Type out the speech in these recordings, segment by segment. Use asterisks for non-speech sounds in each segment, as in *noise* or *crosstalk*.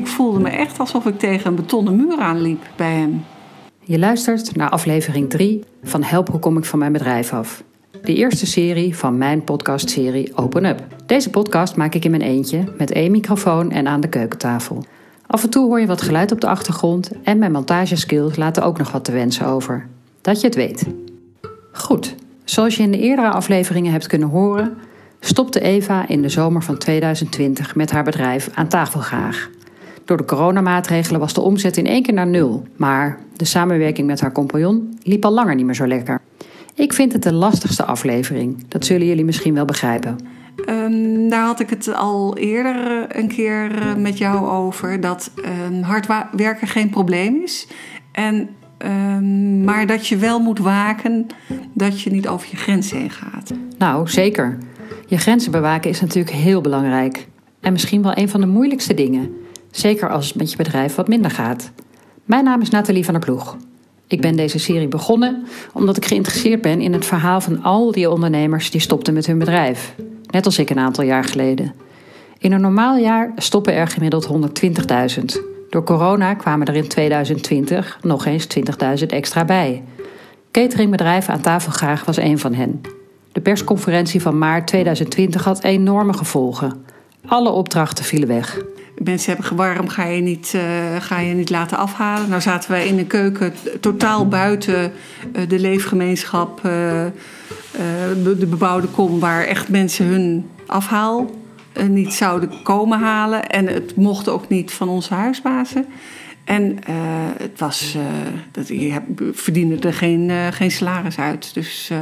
ik voelde me echt alsof ik tegen een betonnen muur aanliep bij hem. Je luistert naar aflevering 3 van Help, hoe kom ik van mijn bedrijf af? De eerste serie van mijn podcastserie Open Up. Deze podcast maak ik in mijn eentje met één microfoon en aan de keukentafel. Af en toe hoor je wat geluid op de achtergrond en mijn montageskills laten ook nog wat te wensen over. Dat je het weet. Goed, zoals je in de eerdere afleveringen hebt kunnen horen, stopte Eva in de zomer van 2020 met haar bedrijf aan tafel graag. Door de coronamaatregelen was de omzet in één keer naar nul, maar de samenwerking met haar compagnon liep al langer niet meer zo lekker. Ik vind het de lastigste aflevering, dat zullen jullie misschien wel begrijpen. Um, daar had ik het al eerder eh, een keer eh, met jou over. Dat um, hard werken geen probleem is. En, um, maar dat je wel moet waken dat je niet over je grens heen gaat. Nou, zeker. Je grenzen bewaken is natuurlijk heel belangrijk. En misschien wel een van de moeilijkste dingen. Zeker als het met je bedrijf wat minder gaat. Mijn naam is Nathalie van der Ploeg. Ik ben deze serie begonnen omdat ik geïnteresseerd ben in het verhaal van al die ondernemers die stopten met hun bedrijf. Net als ik een aantal jaar geleden. In een normaal jaar stoppen er gemiddeld 120.000. Door corona kwamen er in 2020 nog eens 20.000 extra bij. Cateringbedrijf aan tafel graag was een van hen. De persconferentie van maart 2020 had enorme gevolgen. Alle opdrachten vielen weg. Mensen hebben waarom ga je niet, uh, ga je niet laten afhalen? Nou zaten wij in de keuken totaal buiten uh, de leefgemeenschap, uh, de bebouwde kom, waar echt mensen hun afhaal niet zouden komen halen. En het mocht ook niet van onze huisbazen. En het was, dat, je verdiende er geen, geen salaris uit. Dus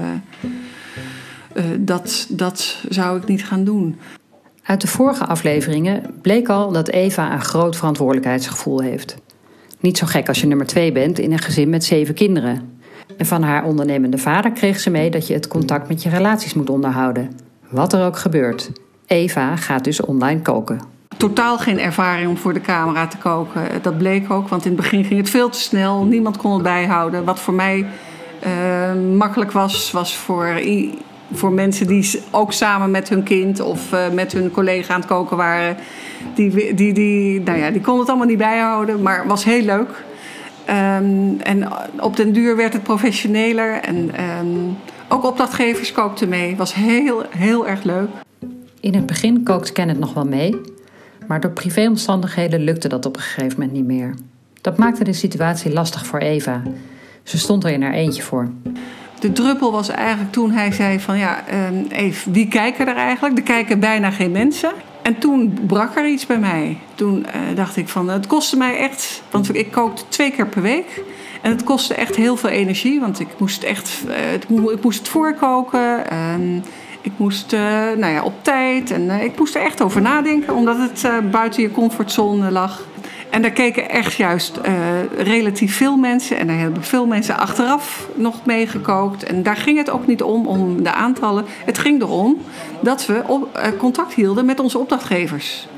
dat, dat zou ik niet gaan doen. Uit de vorige afleveringen bleek al dat Eva een groot verantwoordelijkheidsgevoel heeft. Niet zo gek als je nummer twee bent in een gezin met zeven kinderen. En van haar ondernemende vader kreeg ze mee dat je het contact met je relaties moet onderhouden. Wat er ook gebeurt. Eva gaat dus online koken. Totaal geen ervaring om voor de camera te koken. Dat bleek ook, want in het begin ging het veel te snel. Niemand kon het bijhouden. Wat voor mij uh, makkelijk was, was voor voor mensen die ook samen met hun kind of uh, met hun collega aan het koken waren. Die, die, die, nou ja, die konden het allemaal niet bijhouden, maar was heel leuk. Um, en op den duur werd het professioneler. En um, ook opdrachtgevers kookten mee. was heel, heel erg leuk. In het begin kookte Kenneth nog wel mee. Maar door privéomstandigheden lukte dat op een gegeven moment niet meer. Dat maakte de situatie lastig voor Eva. Ze stond er in haar eentje voor de druppel was eigenlijk toen hij zei van ja, ehm, even, wie kijken er eigenlijk? Er kijken bijna geen mensen. En toen brak er iets bij mij. Toen uh, dacht ik van, het kostte mij echt, want ik kookte twee keer per week. En het kostte echt heel veel energie, want ik moest echt, uh, ik moest het voorkoken. Uh, ik moest uh, nou ja, op tijd en ik moest er echt over nadenken, omdat het buiten je comfortzone lag. En daar keken echt juist uh, relatief veel mensen. En daar hebben veel mensen achteraf nog meegekookt. En daar ging het ook niet om, om de aantallen. Het ging erom dat we op, uh, contact hielden met onze opdrachtgevers.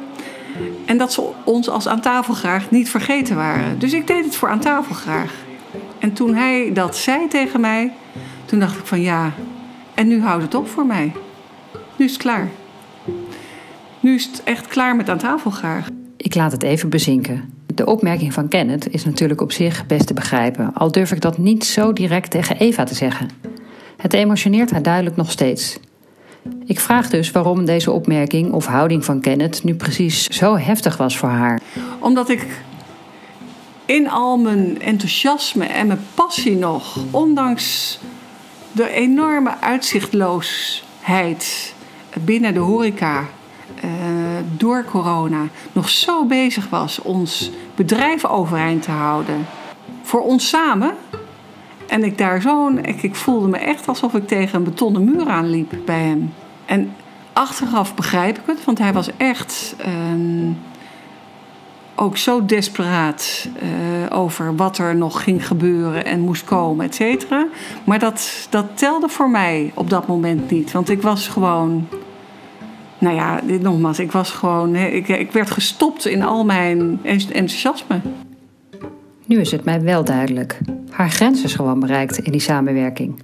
En dat ze ons als aan tafel graag niet vergeten waren. Dus ik deed het voor aan tafel graag. En toen hij dat zei tegen mij, toen dacht ik van ja, en nu houdt het op voor mij. Nu is het klaar. Nu is het echt klaar met aan tafel graag. Ik laat het even bezinken. De opmerking van Kenneth is natuurlijk op zich best te begrijpen, al durf ik dat niet zo direct tegen Eva te zeggen. Het emotioneert haar duidelijk nog steeds. Ik vraag dus waarom deze opmerking of houding van Kenneth nu precies zo heftig was voor haar. Omdat ik in al mijn enthousiasme en mijn passie nog, ondanks de enorme uitzichtloosheid binnen de horeca, uh, door corona nog zo bezig was ons bedrijf overeind te houden. Voor ons samen. En ik daar zo'n. Ik, ik voelde me echt alsof ik tegen een betonnen muur aanliep bij hem. En achteraf begrijp ik het, want hij was echt. Uh, ook zo desperaat uh, over wat er nog ging gebeuren en moest komen, et cetera. Maar dat, dat telde voor mij op dat moment niet. Want ik was gewoon nou ja, dit nogmaals, ik was gewoon. Ik, ik werd gestopt in al mijn enthousiasme. Nu is het mij wel duidelijk. Haar grens is gewoon bereikt in die samenwerking.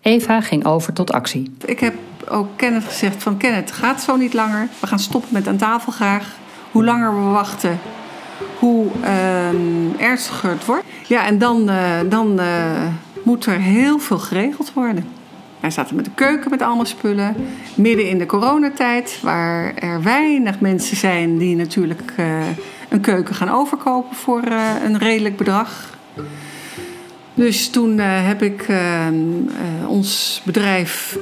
Eva ging over tot actie. Ik heb ook Kenneth gezegd van Kenneth, het gaat zo niet langer. We gaan stoppen met aan tafel graag. Hoe langer we wachten, hoe ehm, ernstiger het wordt. Ja, en dan, eh, dan eh, moet er heel veel geregeld worden. Wij zaten met de keuken met allemaal spullen. Midden in de coronatijd, waar er weinig mensen zijn die natuurlijk eh, een keuken gaan overkopen voor een redelijk bedrag. Dus toen heb ik ehm, ons bedrijf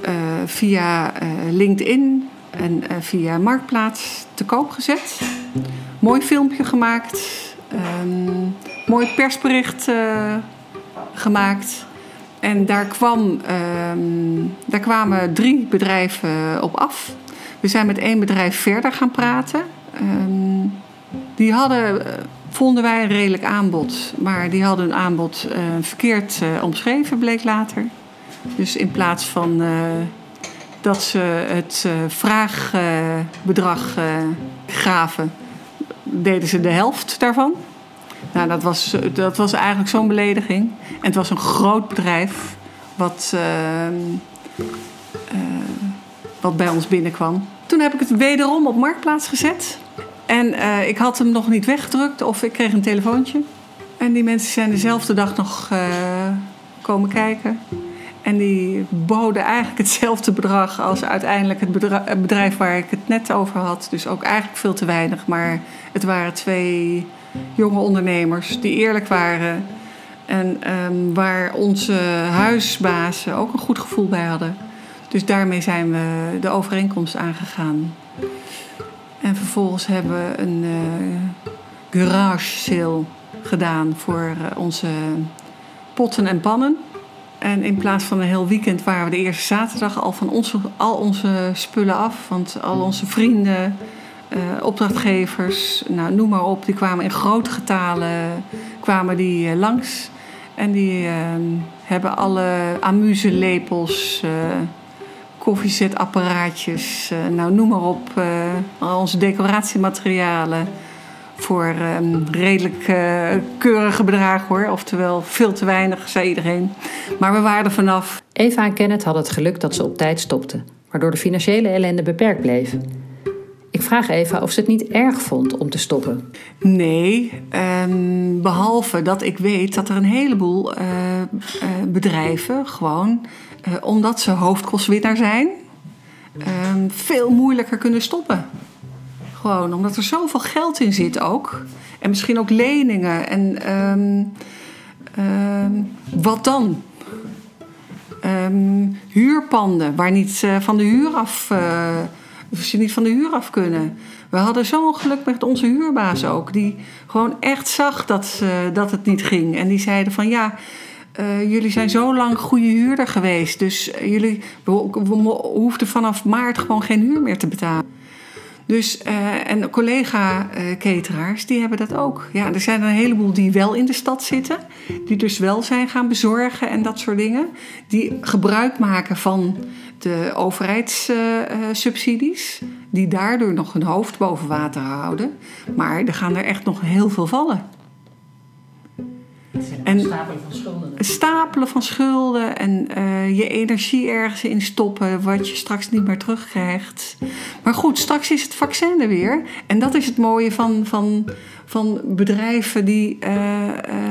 via LinkedIn en via Marktplaats te koop gezet. Mooi filmpje gemaakt. Um, mooi persbericht gemaakt. En daar, kwam, um, daar kwamen drie bedrijven op af. We zijn met één bedrijf verder gaan praten. Um, die hadden, eh, vonden wij, een redelijk aanbod. Maar die hadden hun aanbod uh, verkeerd uh, omschreven, bleek later. Dus in plaats van dat ze het vraagbedrag gaven, deden ze de helft daarvan. Nou, dat was, dat was eigenlijk zo'n belediging. En het was een groot bedrijf wat, uh, uh, wat bij ons binnenkwam. Toen heb ik het wederom op marktplaats gezet. En uh, ik had hem nog niet weggedrukt of ik kreeg een telefoontje. En die mensen zijn dezelfde dag nog uh, komen kijken. En die boden eigenlijk hetzelfde bedrag als uiteindelijk het bedrijf waar ik het net over had. Dus ook eigenlijk veel te weinig. Maar het waren twee jonge ondernemers die eerlijk waren. En um, waar onze huisbazen ook een goed gevoel bij hadden. Dus daarmee zijn we de overeenkomst aangegaan. En vervolgens hebben we een uh, garage sale gedaan voor uh, onze potten en pannen. En in plaats van een heel weekend waren we de eerste zaterdag al van onze, al onze spullen af. Want al onze vrienden, uh, opdrachtgevers, nou, noem maar op, die kwamen in grote getalen kwamen die, uh, langs. En die uh, hebben alle amuselepels, uh, koffiezetapparaatjes, nou noem maar op, al onze decoratiematerialen voor um, redelijk keurige bedragen hoor. Oftewel veel te weinig, zei iedereen. Maar we waren er vanaf. Eva en Kenneth hadden het geluk dat ze op tijd stopten, waardoor de financiële ellende beperkt bleef. Vraag Eva of ze het niet erg vond om te stoppen. Nee, um, behalve dat ik weet dat er een heleboel uh, uh, bedrijven gewoon, omdat ze hoofdkostwinnaar zijn, um, veel moeilijker kunnen stoppen. Gewoon omdat er zoveel geld in zit ook. En misschien ook leningen. En um, wat dan? Huurpanden waar niet van de huur af, uh, ze niet van de huur af kunnen. We hadden zo'n geluk met onze huurbaas ook, die gewoon echt zag dat, uh, dat het niet ging. En die zeiden van ja, uh, jullie zijn zo lang goede huurder geweest, dus jullie we, we hoefden vanaf maart gewoon geen huur meer te betalen. Dus, uh, en collega-cateraars, die hebben dat ook. Ja, er zijn een heleboel die wel in de stad zitten. Die dus wel zijn gaan bezorgen en dat soort dingen. Die gebruik maken van de overheidssubsidies. Uh, die daardoor nog hun hoofd boven water houden. Maar er gaan er echt nog heel veel vallen. En stapelen van schulden. Stapelen van schulden en uh, je energie ergens in stoppen, wat je straks niet meer terugkrijgt. Maar goed, straks is het vaccin er weer. En dat is het mooie van, van, van bedrijven die, uh,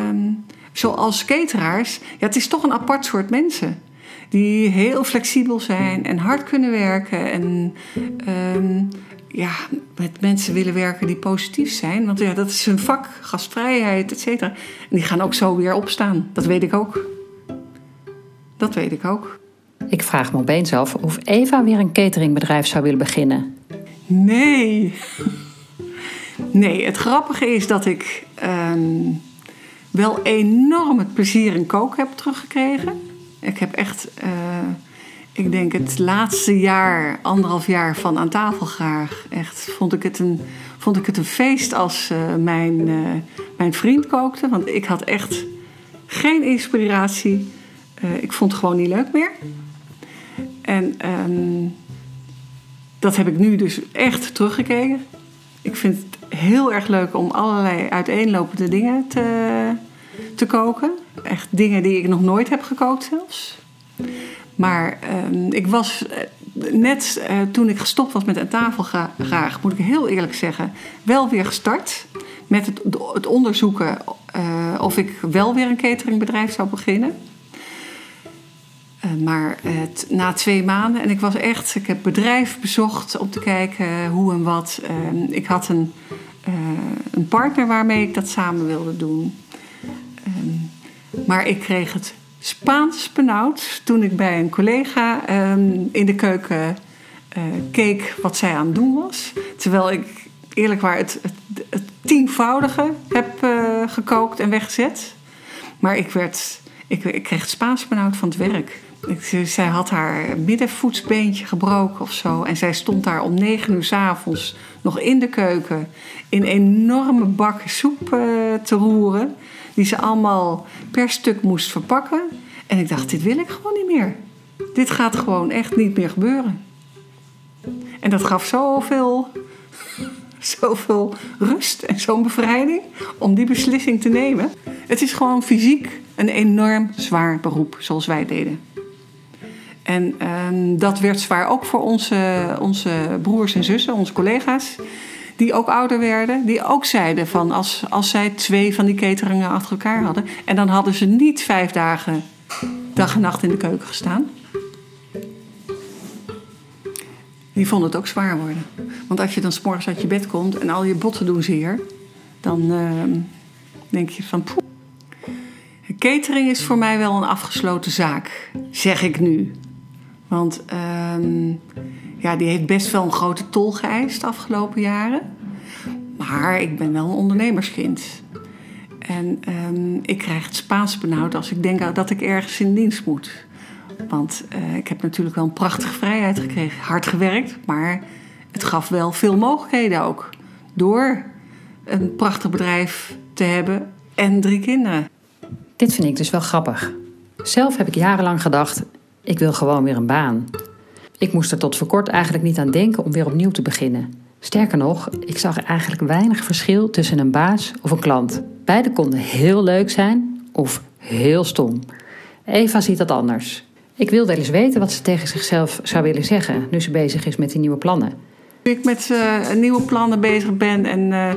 um, zoals cateraars, ja, het is toch een apart soort mensen. Die heel flexibel zijn en hard kunnen werken en. Um, ja, met mensen willen werken die positief zijn. Want ja, dat is hun vak, gastvrijheid, et cetera. En die gaan ook zo weer opstaan. Dat weet ik ook. Dat weet ik ook. Ik vraag me opeens af of Eva weer een cateringbedrijf zou willen beginnen. Nee. Nee, het grappige is dat ik um, wel enorm het plezier in koken heb teruggekregen. Ik heb echt... Uh, ik denk het laatste jaar, anderhalf jaar van aan tafel graag. Echt vond ik het een, vond ik het een feest als uh, mijn, uh, mijn vriend kookte. Want ik had echt geen inspiratie. Uh, ik vond het gewoon niet leuk meer. En um, dat heb ik nu dus echt teruggekeken. Ik vind het heel erg leuk om allerlei uiteenlopende dingen te, te koken. Echt dingen die ik nog nooit heb gekookt zelfs. Maar uh, ik was net uh, toen ik gestopt was met aan tafel graag, moet ik heel eerlijk zeggen, wel weer gestart. met het, het onderzoeken uh, of ik wel weer een cateringbedrijf zou beginnen. Maar na twee maanden, en ik was echt, ik heb bedrijf bezocht om te kijken hoe en wat. Uh, ik had een, een partner waarmee ik dat samen wilde doen. maar ik kreeg het Spaans benauwd toen ik bij een collega in de keuken keek wat zij aan het doen was. Terwijl ik eerlijk waar het, het, tienvoudige heb uh, gekookt en weggezet. Maar ik, werd, ik, ik kreeg Spaans benauwd van het werk. Ik, zij had haar middenvoetsbeentje gebroken of zo. En zij stond daar om negen uur s avonds nog in de keuken... in enorme bakken soep uh, te roeren... die ze allemaal per stuk moest verpakken. En ik dacht, dit wil ik gewoon niet meer. Dit gaat gewoon echt niet meer gebeuren. En dat gaf zoveel *laughs* zoveel rust en zo'n bevrijding om die beslissing te nemen. Het is gewoon fysiek een enorm zwaar beroep, zoals wij deden. En ehm, dat werd zwaar ook voor onze, onze broers en zussen, onze collega's, die ook ouder werden. Die ook zeiden van als, als zij twee van die cateringen achter elkaar hadden. En dan hadden ze niet vijf dagen dag en nacht in de keuken gestaan. die vonden het ook zwaar worden. Want als je dan s'morgens uit je bed komt en al je botten doen zeer, dan uh, denk je van poeh. Catering is voor mij wel een afgesloten zaak, zeg ik nu. Want uh, ja, die heeft best wel een grote tol geëist de afgelopen jaren. Maar ik ben wel een ondernemerskind. En um, ik krijg het Spaans benauwd als ik denk dat ik ergens in dienst moet. Want uh, ik heb natuurlijk wel een prachtige vrijheid gekregen. Hard gewerkt, maar het gaf wel veel mogelijkheden ook. Door een prachtig bedrijf te hebben en drie kinderen. Dit vind ik dus wel grappig. Zelf heb ik jarenlang gedacht: ik wil gewoon weer een baan. Ik moest er tot voor kort eigenlijk niet aan denken om weer opnieuw te beginnen. Sterker nog, ik zag eigenlijk weinig verschil tussen een baas of een klant. Beide konden heel leuk zijn of heel stom. Eva ziet dat anders. Ik wil wel eens weten wat ze tegen zichzelf zou willen zeggen nu ze bezig is met die nieuwe plannen. Nu ik met uh, nieuwe plannen bezig ben en uh,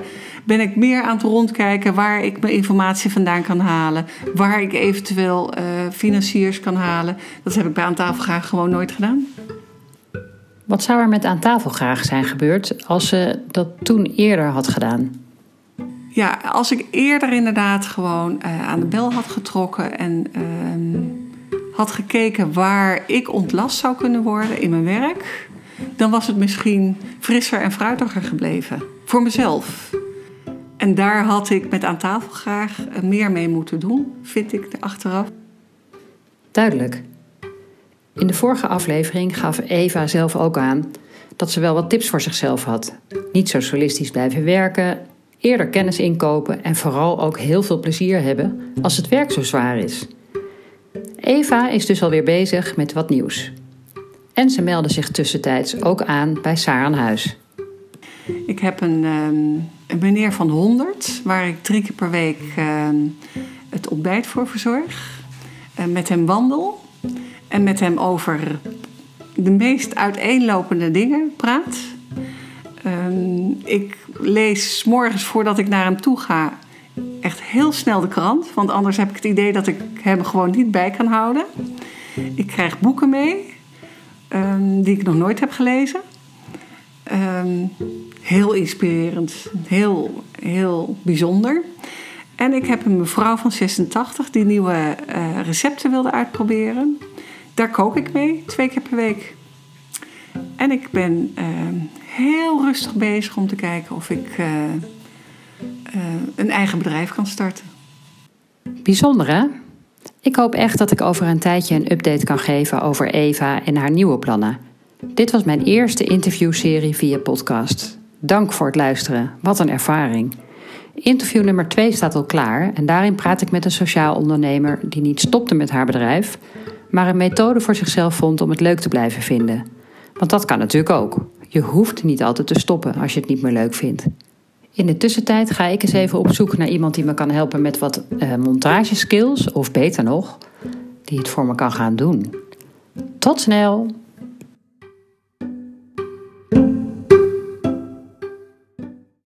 ben ik meer aan het rondkijken waar ik mijn informatie vandaan kan halen, waar ik eventueel uh, financiers kan halen. Dat heb ik bij aan tafel graag gewoon nooit gedaan. Wat zou er met aan tafel graag zijn gebeurd als ze dat toen eerder had gedaan? Ja, als ik eerder inderdaad gewoon aan de bel had getrokken en ehm, had gekeken waar ik ontlast zou kunnen worden in mijn werk, dan was het misschien frisser en fruitiger gebleven. Voor mezelf. En daar had ik met aan tafel graag meer mee moeten doen, vind ik achteraf. Duidelijk. In de vorige aflevering gaf Eva zelf ook aan dat ze wel wat tips voor zichzelf had. Niet socialistisch blijven werken, eerder kennis inkopen en vooral ook heel veel plezier hebben als het werk zo zwaar is. Eva is dus alweer bezig met wat nieuws. En ze meldde zich tussentijds ook aan bij Saar aan Huis. Ik heb een, ehm, meneer van 100, waar ik drie keer per week ehm, het ontbijt voor verzorg. Uh, met hem wandel en met hem over de meest uiteenlopende dingen praat. Ehm, ik lees morgens voordat ik naar hem toe ga echt heel snel de krant. Want anders heb ik het idee dat ik hem gewoon niet bij kan houden. Ik krijg boeken mee um, die ik nog nooit heb gelezen. Um, heel inspirerend, heel, heel bijzonder. En ik heb een mevrouw van 86 die nieuwe uh, recepten wilde uitproberen. Daar kook ik mee, twee keer per week. En ik ben uh, heel rustig bezig om te kijken of ik uh, uh, een eigen bedrijf kan starten. Bijzonder hè? Ik hoop echt dat ik over een tijdje een update kan geven over Eva en haar nieuwe plannen. Dit was mijn eerste interviewserie via podcast. Dank voor het luisteren. Wat een ervaring. Interview nummer 2 staat al klaar en daarin praat ik met een sociaal ondernemer die niet stopte met haar bedrijf, maar een methode voor zichzelf vond om het leuk te blijven vinden. Want dat kan natuurlijk ook. Je hoeft niet altijd te stoppen als je het niet meer leuk vindt. In de tussentijd ga ik eens even op zoek naar iemand die me kan helpen met wat uh, montageskills, of beter nog, die het voor me kan gaan doen. Tot snel!